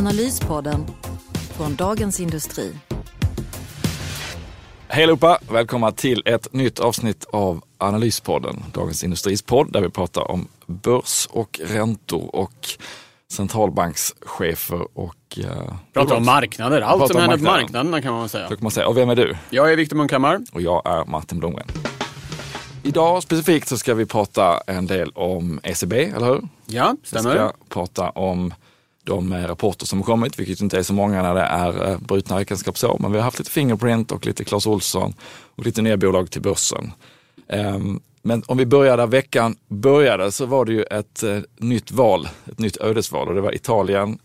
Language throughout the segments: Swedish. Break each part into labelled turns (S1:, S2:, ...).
S1: Analyspodden från Dagens Industri.
S2: Hej allihopa! Välkomna till ett nytt avsnitt av Analyspodden, Dagens Industris podd där vi pratar om börs och räntor och centralbankschefer och... Uh,
S3: pratar om marknader, allt
S2: Pratar
S3: som
S2: om
S3: händer på
S2: marknaden.
S3: marknaderna kan man säga.
S2: Så kan man säga. Och vem är du?
S3: Jag är Viktor Munkhammar.
S2: Och jag är Martin Blomgren. Idag specifikt så ska vi prata en del om ECB, eller hur?
S3: Ja,
S2: Vi
S3: stämmer.
S2: ska prata om de eh, rapporter som har kommit, vilket inte är så många när det är eh, brutna räkenskapsår. Men vi har haft lite Fingerprint och lite Clas Ohlson och lite nya bolag till börsen. Ehm, men om vi börjar där veckan började så var det ju ett eh, nytt val, ett nytt ödesval och det var Italien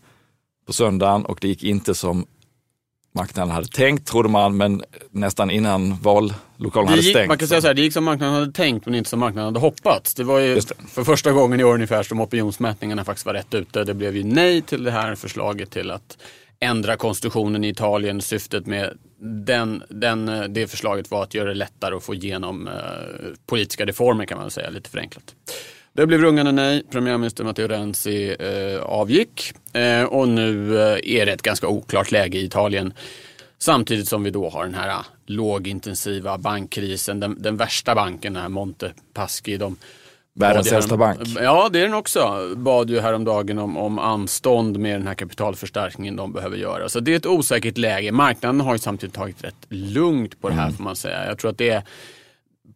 S2: på söndagen och det gick inte som marknaden hade tänkt, trodde man, men nästan innan vallokalen hade stängt.
S3: man kan säga så här, det gick som marknaden hade tänkt men inte som marknaden hade hoppats. Det var ju
S2: det.
S3: för första gången i år ungefär som opinionsmätningarna faktiskt var rätt ute. Det blev ju nej till det här förslaget till att ändra konstitutionen i Italien. Syftet med den, den, eh, det förslaget var att göra det lättare att få igenom eh, politiska reformer kan man säga, lite förenklat. Det blev rungande nej. Premiärminister Matteo Renzi eh, avgick eh, och nu eh, är det ett ganska oklart läge i Italien. Samtidigt som vi då har den här ah, lågintensiva bankkrisen, den, den värsta banken, den här Monte Paschi. De
S2: Världens äldsta bank.
S3: Ja, det är den också. Bad ju häromdagen om, om anstånd med den här kapitalförstärkningen de behöver göra. Så det är ett osäkert läge. Marknaden har ju samtidigt tagit rätt lugnt på det här får man säga. Jag tror att det är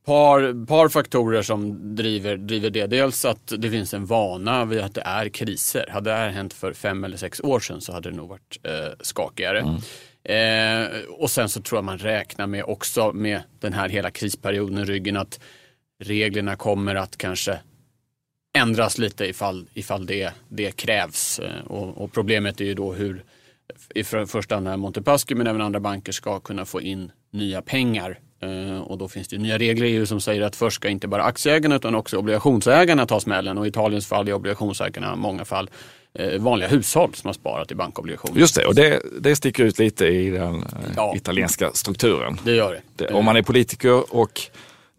S3: par, par faktorer som driver, driver det. Dels att det finns en vana vid att det är kriser. Hade det här hänt för fem eller sex år sedan så hade det nog varit eh, skakigare. Eh, och sen så tror jag man räknar med också med den här hela krisperioden i ryggen att reglerna kommer att kanske ändras lite ifall, ifall det, det krävs. Eh, Och, och problemet är ju då hur i för- första hand Montepaschi men även andra banker ska kunna få in nya pengar. Eh, Och då finns det nya regler i EU som säger att först ska inte bara aktieägarna utan också obligationsägarna ta smällen. Och i Italiens fall är obligationsägarna i många fall eh, vanliga hushåll som har sparat i bankobligationer.
S2: Just det, och det, det sticker ut lite i den eh,
S3: Ja.
S2: italienska strukturen.
S3: Det gör det.
S2: Det, om man är politiker och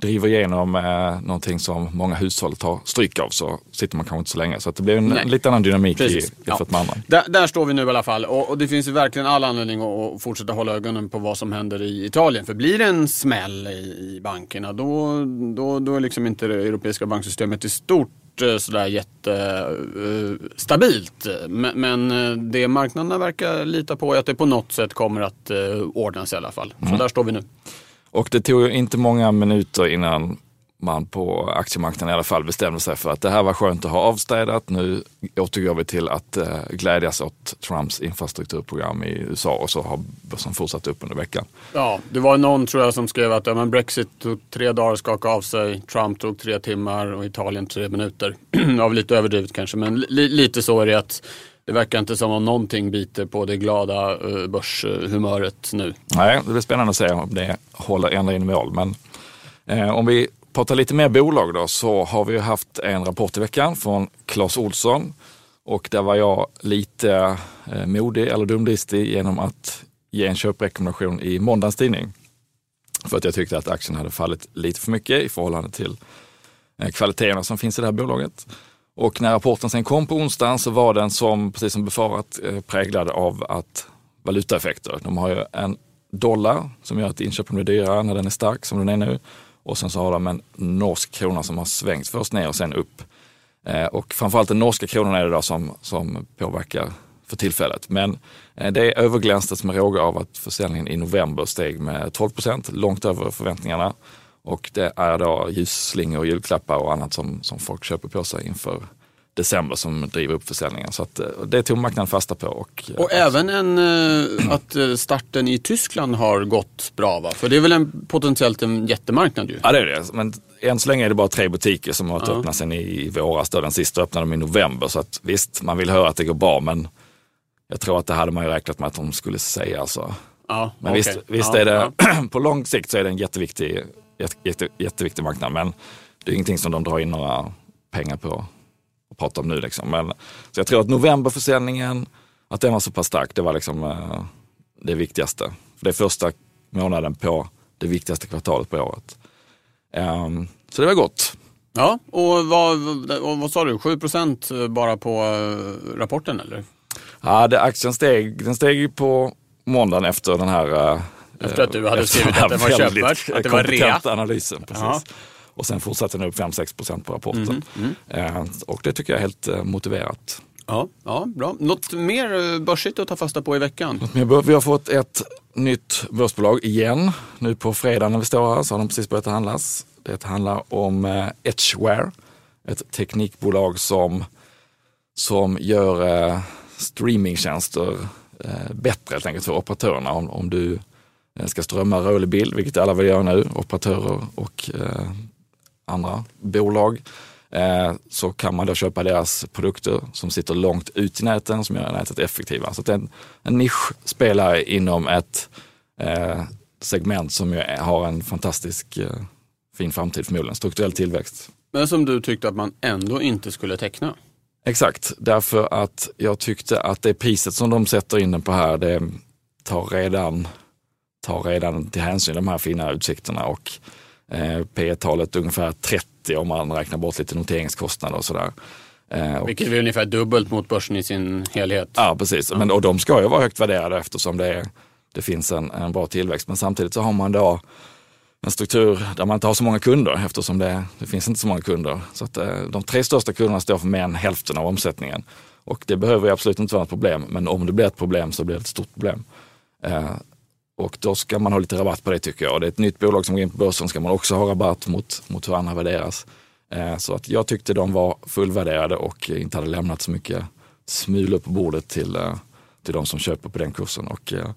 S2: driver igenom eh, någonting som många hushåll tar stryk av så sitter man kanske inte så länge. Så det blir en
S3: Nej.
S2: lite annan dynamik i, jämfört med andra.
S3: Där, där står vi nu i alla fall och, och det finns ju verkligen all anledning att, att fortsätta hålla ögonen på vad som händer i Italien. För blir det en smäll i, i bankerna då, då, då är liksom inte det europeiska banksystemet i stort eh, sådär jättestabilt. Men, men eh, det marknaderna verkar lita på är att det på något sätt kommer att eh, ordnas i alla fall. Så där står vi nu.
S2: Och det tog inte många minuter innan man på aktiemarknaden i alla fall bestämde sig för att det här var skönt att ha avstädat. Nu återgår vi till att eh, glädjas åt Trumps infrastrukturprogram i USA och så har börsen fortsatt upp under veckan.
S3: Ja, det var någon tror jag som skrev att ja, men Brexit tog tre dagar att skaka av sig, Trump tog tre timmar och Italien tre minuter. det var lite överdrivet kanske, men li lite så är det att det verkar inte som om någonting biter på det glada eh, börshumöret nu.
S2: Nej, det blir spännande att se om det håller ända in i mål. Men eh, om vi pratar lite mer bolag då så har vi haft en rapport i veckan från Clas Olsson och där var jag lite eh, modig eller dumdristig genom att ge en köprekommendation i måndagens tidning. För att jag tyckte att aktien hade fallit lite för mycket i förhållande till eh, kvaliteterna som finns i det här bolaget. Och när rapporten sen kom på onsdagen så var den som, precis som befarat, eh, präglad av att valutaeffekter. De har ju en dollar som gör att inköpen blir dyrare när den är stark som den är nu. Och sen så har de en norsk krona som har svängt först ner och sen upp. Eh, och framförallt den norska kronan är det då som, som påverkar för tillfället. Men eh, det överglänstes med råga av att försäljningen i november steg med 12 procent, långt över förväntningarna. Och det är då ljusslingor, julklappar och annat som, som folk köper på sig inför december som driver upp försäljningen. Så att, eh, det tog marknaden fasta på. Och, eh,
S3: Och även en, eh, att starten i Tyskland har gått bra va? För det är väl en, potentiellt en jättemarknad ju?
S2: Ja det är det. Men än så länge är det bara tre butiker som har
S3: Ja.
S2: öppna sedan i våras. Då. Den sista öppnade de i november. Så att visst, man vill höra att det går bra men jag tror att det hade man ju räknat med att de skulle säga. Så.
S3: Ja,
S2: Men
S3: okej.
S2: visst, visst
S3: ja,
S2: är det, på lång sikt så är det en jätteviktig, jätte, jätte, jätteviktig marknad. Men det är ingenting som de drar in några pengar på att prata om nu. Liksom. Men, så jag tror att novemberförsäljningen, att den var så pass stark, det var liksom eh, det viktigaste. För det är första månaden på det viktigaste kvartalet på året. Ehm, så det var gott.
S3: Ja, och vad, och vad sa du, 7% bara på eh, rapporten eller?
S2: Ja, det, aktien steg, den steg på måndagen efter den här...
S3: Efter att du hade skrivit att den var köpvärd, att det var rea.
S2: analysen. Precis.
S3: Ja.
S2: Och sen fortsatte den upp 5-6 procent på rapporten.
S3: Mhm,
S2: Eh, och det tycker jag är helt eh, motiverat.
S3: Ja, ja, bra. Något mer eh, börsigt att ta fasta på i veckan?
S2: Vi har fått ett nytt börsbolag igen. Nu på fredag när vi står här så har de precis börjat handlas. Det handlar om Etchware, ett teknikbolag som, som gör streamingtjänster bättre helt enkelt för operatörerna. Om, om du ska strömma rörlig bild, vilket alla vill göra nu, operatörer och eh, andra bolag, eh, så kan man då köpa deras produkter som sitter långt ut i näten som gör nätet effektiva. Så det är en, en nischspelare inom ett eh, segment som ju har en fantastisk eh, fin framtid förmodligen, strukturell tillväxt.
S3: Men som du tyckte att man ändå inte skulle teckna?
S2: Exakt, därför att jag tyckte att det priset som de sätter in den på här, det tar redan, tar redan till hänsyn de här fina utsikterna och eh, P talet ungefär 30 om man räknar bort lite noteringskostnader och sådär. Eh,
S3: Vilket är ungefär dubbelt mot börsen i sin helhet.
S2: ja, precis. Men, och de ska ju vara högt värderade eftersom det, är, det finns en, en bra tillväxt. Men samtidigt så har man då en struktur där man inte har så många kunder eftersom det, det finns inte så många kunder. Så att, eh, de tre största kunderna står för mer än hälften av omsättningen. Och det behöver ju absolut inte vara ett problem, men om det blir ett problem så blir det ett stort problem. Eh, och då ska man ha lite rabatt på det tycker jag. Och det är ett nytt bolag som går in på börsen ska man också ha rabatt mot, mot hur andra värderas. Eh, så att jag tyckte de var fullvärderade och inte hade lämnat så mycket smulor på bordet till, eh, till de som köper på den kursen. Och, eh,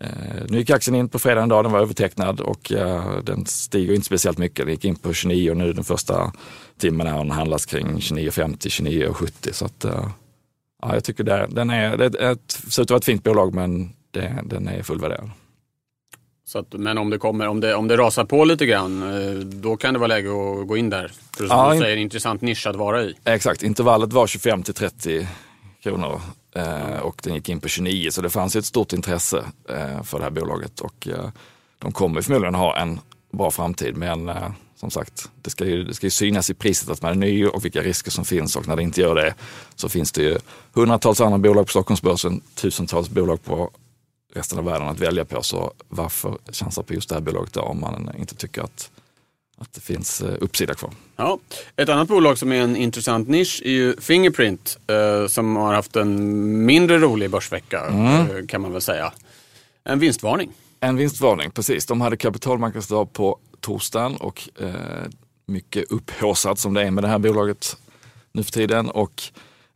S2: eh nu gick aktien in på fredagen dag, den var övertecknad och eh, den stiger inte speciellt mycket. Den gick in på 29 och nu den första timmen har den handlas kring 29,50, 29,70. Så att, eh, ja, jag tycker det, den är, det är ett, ser ut att vara ett fint bolag men det, den är fullvärderad.
S3: Så att, men om det, kommer, om, det, om det rasar på lite grann, eh, då kan det vara läge att gå in där. För som
S2: Ja,
S3: du säger, en intressant nisch att vara i.
S2: Exakt, intervallet var 25 till 30 kronor eh, och den gick in på 29 så det fanns ett stort intresse eh, för det här bolaget och eh, de kommer förmodligen ha en bra framtid men eh, som sagt, det ska, ju, det ska ju synas i priset att man är ny och vilka risker som finns och när det inte gör det så finns det ju hundratals andra bolag på Stockholmsbörsen, tusentals bolag på resten av världen att välja på. Så varför chansa på just det här bolaget då om man inte tycker att, att det finns eh, uppsida kvar?
S3: Ja. Ett annat bolag som är en intressant nisch är ju Fingerprint eh, som har haft en mindre rolig börsvecka eh, kan man väl säga. En vinstvarning.
S2: En vinstvarning, precis. De hade kapitalmarknadsdag på torsdagen och eh, mycket upphaussat som det är med det här bolaget nu för tiden. Och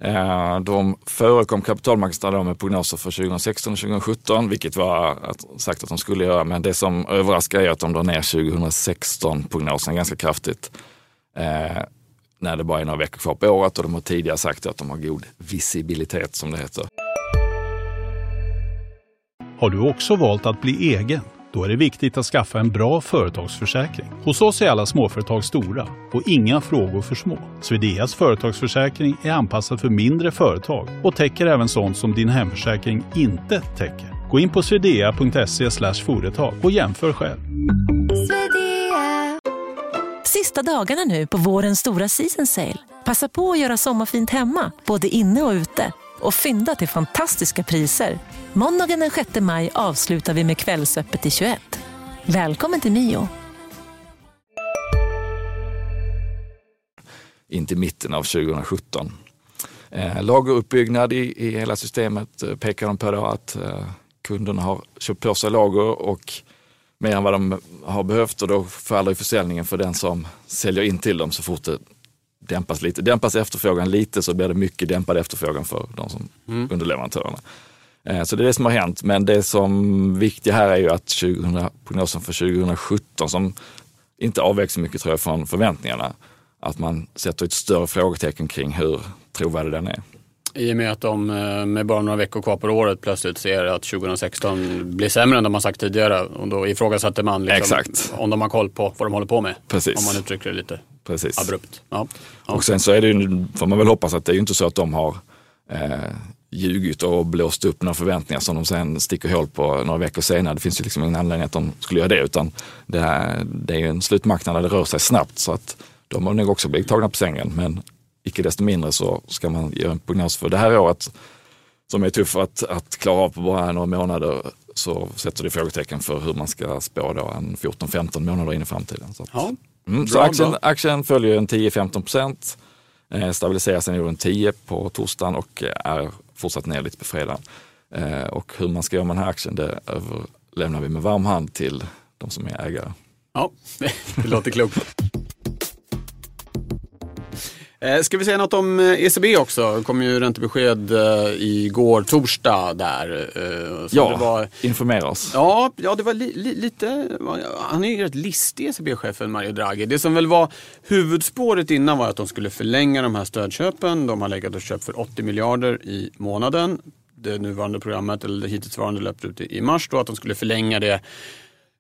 S2: Eh, de förekom kapitalmarknadsdag med prognoser för 2016 och 2017, vilket var sagt att de skulle göra. Men det som överraskar är att de drar ner 2016-prognosen ganska kraftigt. Eh, när det bara är några veckor kvar på året och de har tidigare sagt att de har god visibilitet som det heter.
S4: Har du också valt att bli egen? Då är det viktigt att skaffa en bra företagsförsäkring. Hos oss är alla småföretag stora och inga frågor för små. Swedeas företagsförsäkring är anpassad för mindre företag och täcker även sånt som din hemförsäkring inte täcker. Gå in på swedea.se företag och jämför själv.
S5: Sista dagarna nu på vårens stora season sale. Passa på att göra sommarfint hemma, både inne och ute. Och fynda till fantastiska priser. Måndagen den 6 maj avslutar vi med Kvällsöppet i 21. Välkommen till Mio.
S2: in till mitten av 2017. Eh, lageruppbyggnad i, i hela systemet eh, pekar de på då att eh, kunderna har köpt på sig lager och mer än vad de har behövt och då faller försäljningen för den som säljer in till dem så fort det dämpas lite. Dämpas efterfrågan lite så blir det mycket dämpad efterfrågan för de som underleverantörerna. Eh, Så det är det som har hänt. Men det som viktiga här är ju att 2000, prognosen för 2017 som inte avvek så mycket tror jag från förväntningarna, att man sätter ett större frågetecken kring hur trovärdig den är.
S3: I och med att de eh, med bara några veckor kvar på året plötsligt ser att 2016 blir sämre än de har sagt tidigare. Och då ifrågasätter man liksom om de har koll på vad de håller på med.
S2: Precis.
S3: Om man uttrycker det lite
S2: Precis.
S3: abrupt. Ja. Ja.
S2: Och sen så är det ju, får man väl hoppas att det är ju inte så att de har eh, ljugit och blåst upp några förväntningar som de sen sticker hål på några veckor senare. Det finns ju liksom ingen anledning att de skulle göra det utan det, är, det är ju en slutmarknad där det rör sig snabbt så att de har nog också blivit tagna på sängen. Men icke desto mindre så ska man göra en prognos för det här året som är tuff att, att klara av på bara några månader så sätter det frågetecken för hur man ska spå då en 14-15 månader in i framtiden. Så, att-
S3: Ja.
S2: mm, så aktien, aktien följer en 10-15 procent, eh, stabiliserar sig nu runt 10 på torsdagen och är fortsatt ner lite på fredag. Eh, och hur man ska göra med den här aktien det överlämnar vi med varm hand till de som är ägare.
S3: Ja, det låter klokt. Eh, Ska vi säga något om eh, ECB också? Det kom ju räntebesked eh, igår torsdag där. så
S2: Ja,
S3: Det var,
S2: informera oss.
S3: ja, ja, det var li, li, lite, han är ju rätt listig ECB-chefen Mario Draghi. Det som väl var huvudspåret innan var att de skulle förlänga de här stödköpen. De har legat och köpt för 80 miljarder i månaden. Det nuvarande programmet, eller det hittillsvarande löpte ut i mars då, att de skulle förlänga det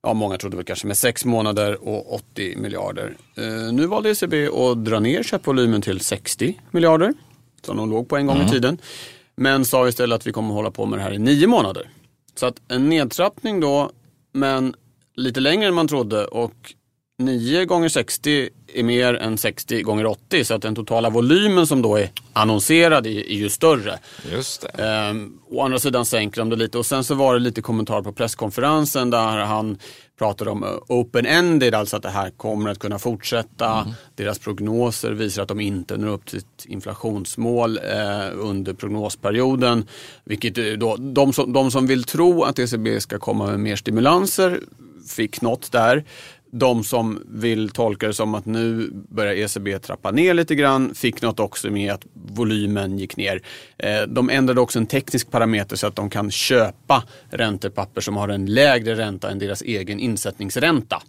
S3: Ja, många trodde väl kanske med 6 månader och 80 miljarder. Eh, nu valde ECB att dra ner köpvolymen till 60 miljarder, som de låg på en gång i tiden. Men sa istället att vi kommer hålla på med det här i 9 månader. Så att en nedtrappning då, men lite längre än man trodde och 9 gånger 60 är mer än 60 gånger 80 så att den totala volymen som då är annonserad är, är ju större.
S2: Just det.
S3: Ehm, å andra sidan sänker de det lite och sen så var det lite kommentar på presskonferensen där han pratade om eh, open-ended, alltså att det här kommer att kunna fortsätta. Deras prognoser visar att de inte når upp till sitt inflationsmål eh, under prognosperioden. Vilket eh, då, de, som, de som vill tro att ECB ska komma med mer stimulanser fick något där. De som vill tolka det som att nu börjar ECB trappa ner lite grann fick något också med att volymen gick ner. Eh, De ändrade också en teknisk parameter så att de kan köpa räntepapper som har en lägre ränta än deras egen insättningsränta.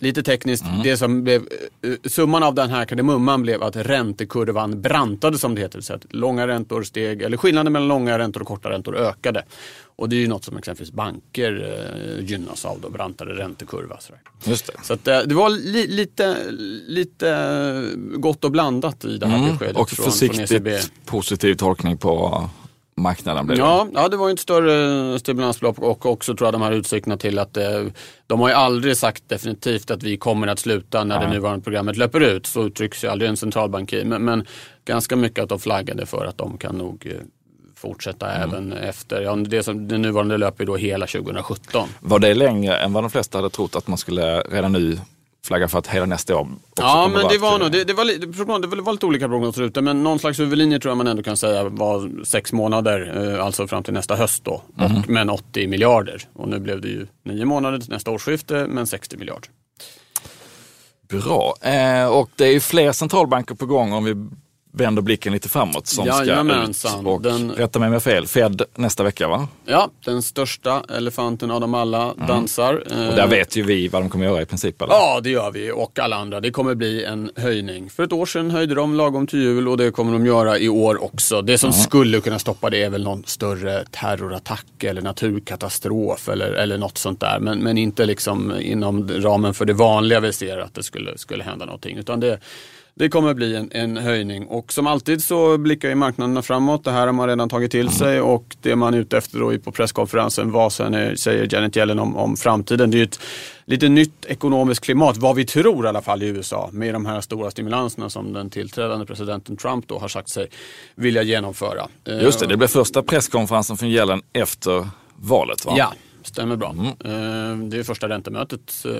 S3: Lite tekniskt, det som blev, eh, summan av den här kardemumman blev att räntekurvan brantade som det heter. Så att långa räntor steg, eller skillnaden mellan långa räntor och korta räntor ökade. Och det är ju något som exempelvis banker eh, gynnas av, då, brantare räntekurva. Sådär.
S2: Just det.
S3: Så att, eh, det var li, lite, lite gott och blandat i det här beskedet
S2: Mm. Och
S3: från, från
S2: försiktigt
S3: ECB.
S2: positiv tolkning på marknaden blev det.
S3: Ja, ja, det var ju ett större stimulansbelopp och också tror jag de här utsikterna till att eh, de har ju aldrig sagt definitivt att vi kommer att sluta när det nuvarande programmet löper ut. Så uttrycks ju aldrig en centralbankir. Men, men ganska mycket att de flaggade för att de kan nog eh, fortsätta
S2: Mm.
S3: även efter. Ja, det, som, det nuvarande löper då hela 2017.
S2: Var det längre än vad de flesta hade trott att man skulle redan nu flagga för att hela nästa år
S3: Ja, men det var nog, det, det, var, det var lite olika prognoser ute, men någon slags huvudlinje tror jag man ändå kan säga var sex månader, eh, alltså fram till nästa höst då, och, men 80 miljarder. Och nu blev det ju nio månader till nästa årsskifte, men 60 miljarder.
S2: Bra. Eh, och det är ju fler centralbanker på gång om vi vänder blicken lite framåt som ska ut.
S3: Jajamensan.
S2: Och
S3: Den-
S2: rätta mig om jag fel, Fed nästa vecka va?
S3: Ja, den största elefanten av dem alla dansar.
S2: Och
S3: Eh,
S2: där vet ju vi vad de kommer göra i princip. Eller?
S3: Ja, det gör vi och alla andra. Det kommer bli en höjning. För ett år sedan höjde de lagom till jul och det kommer de göra i år också. Det som skulle kunna stoppa det är väl någon större terrorattack eller naturkatastrof eller, eller något sånt där. Men, men inte liksom inom ramen för det vanliga vi ser att det skulle, skulle hända någonting. Utan det, det kommer bli en, en höjning och som alltid så blickar ju marknaderna framåt. Det här har man redan tagit till sig och det man är ute efter då på presskonferensen, vad sen är, säger Janet Yellen om, om framtiden. Det är ju ett lite nytt ekonomiskt klimat, vad vi tror i alla fall i USA med de här stora stimulanserna som den tillträdande presidenten Trump då har sagt sig vilja genomföra.
S2: Just det, det blir första presskonferensen från Yellen efter valet va?
S3: Ja, stämmer bra. Eh, Det är första räntemötet eh,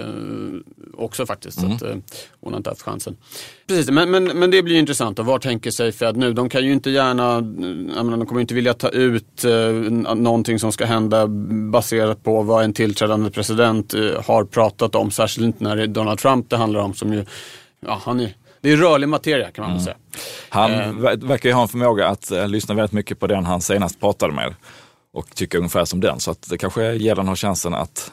S3: också faktiskt. Så att, eh, hon har inte haft chansen. Precis, men, men, men det blir intressant. Och vad tänker sig Fed nu? De kan ju inte gärna, menar, de kommer inte vilja ta ut någonting som ska hända baserat på vad en tillträdande president har pratat om. Särskilt inte när det är Donald Trump det handlar om som ju, ja han är, det är rörlig materia kan man väl säga.
S2: Han ver- verkar ju ha en förmåga att lyssna väldigt mycket på den han senast pratade med och tycka ungefär som den. Så att det kanske Yellen har chansen att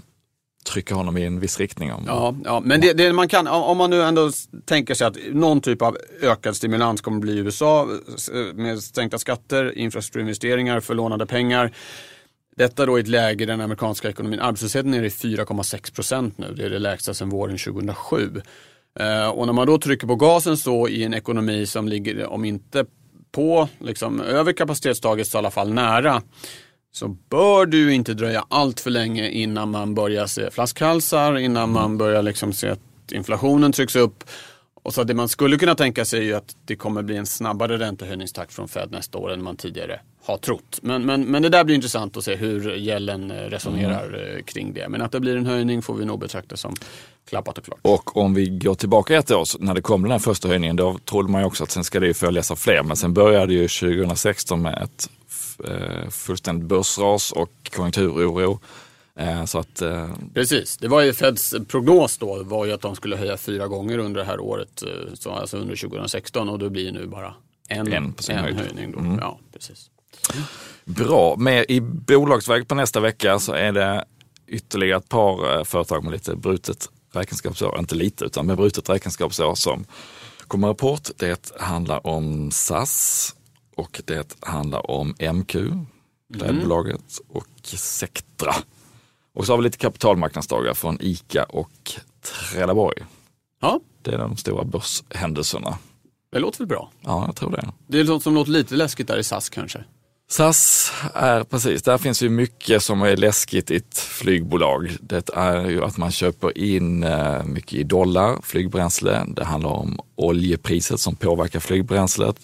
S2: trycka honom i en viss riktning. Om.
S3: Ja, ja men det, det man kan, om man nu ändå tänker sig att någon typ av ökad stimulans kommer att bli i USA med sänkta skatter, infrastrukturinvesteringar förlånade pengar. Detta då i ett läge där den amerikanska ekonomin, arbetslösheten är i 4,6 procent nu. Det är det lägsta sedan våren 2007. Eh, och när man då trycker på gasen så i en ekonomi som ligger, om inte på, liksom över kapacitetstaget så i alla fall nära, så bör du inte dröja allt för länge innan man börjar se flaskhalsar, innan man mm. börjar liksom se att inflationen trycks upp. Och så det man skulle kunna tänka sig är ju att det kommer bli en snabbare räntehöjningstakt från Fed nästa år än man tidigare har trott. Men, men, men det där blir intressant att se hur gällen resonerar mm. kring det. Men att det blir en höjning får vi nog betrakta som klappat och klart.
S2: Och om vi går tillbaka ett år, när det kom den här första höjningen, då trodde man ju också att sen ska det följas av fler. Men sen började ju 2016 med ett Eh, fullständigt börsras och konjunkturoro. Eh, så att, eh,
S3: Precis, det var ju Feds prognos då var ju att de skulle höja fyra gånger under det här året, så alltså under 2016 och då blir nu bara en, en, en höjning. Då. Mm. Ja, precis.
S2: Bra, med i bolagsväg på nästa vecka så är det ytterligare ett par företag med lite brutet räkenskapsår, inte lite utan med brutet räkenskapsår som kommer rapport. Det handlar om SAS och det handlar om MQ, klädbolaget, mm. och Sectra. Och så har vi lite kapitalmarknadsdagar från ICA och Trelleborg.
S3: Ja.
S2: Det är de stora börshändelserna.
S3: Det låter väl bra?
S2: Ja, jag tror det.
S3: Det är något som låter lite läskigt där i SAS kanske?
S2: SAS är precis, där finns ju mycket som är läskigt i ett flygbolag. Det är ju att man köper in eh, mycket i dollar, flygbränsle. Det handlar om oljepriset som påverkar flygbränslet.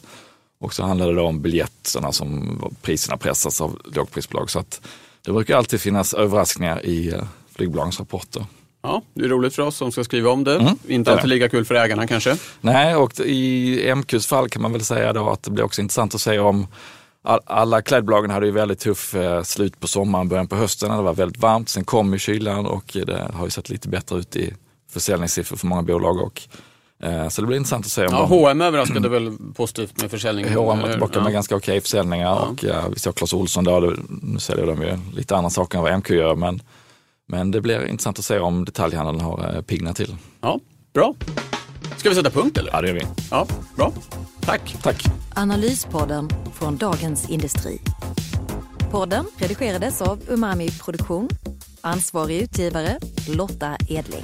S2: Och så handlar det om biljetterna som priserna pressas av lågprisbolag. Så att det brukar alltid finnas överraskningar i eh, flygbolagens rapporter.
S3: Ja, det är roligt för oss som ska skriva om det. Mm, Inte alltid lika kul för ägarna kanske.
S2: Nej, och i MQs fall kan man väl säga då att det blir också intressant att se om alla klädbolagen hade ju väldigt tuff eh, slut på sommaren, början på hösten. Det var väldigt varmt. Sen kom ju kylan och det har ju sett lite bättre ut i försäljningssiffror för många bolag. Och Eh, så det blir intressant att se. Om
S3: ja, H&M överraskade väl positivt med försäljningen.
S2: H&M var tillbaka ja. med ganska okej försäljningar ja. och ja, vi såg Clas Ohlson där, nu säljer de ju lite andra saker än vad MQ gör. Men, men det blir intressant att se om detaljhandeln har eh, piggnat till.
S3: Ja, bra. Ska vi sätta punkt eller?
S2: Ja, det gör vi.
S3: Ja, bra. Tack.
S2: Tack.
S1: Analyspodden från Dagens Industri. Podden redigerades av Umami Produktion. Ansvarig utgivare Lotta Edling.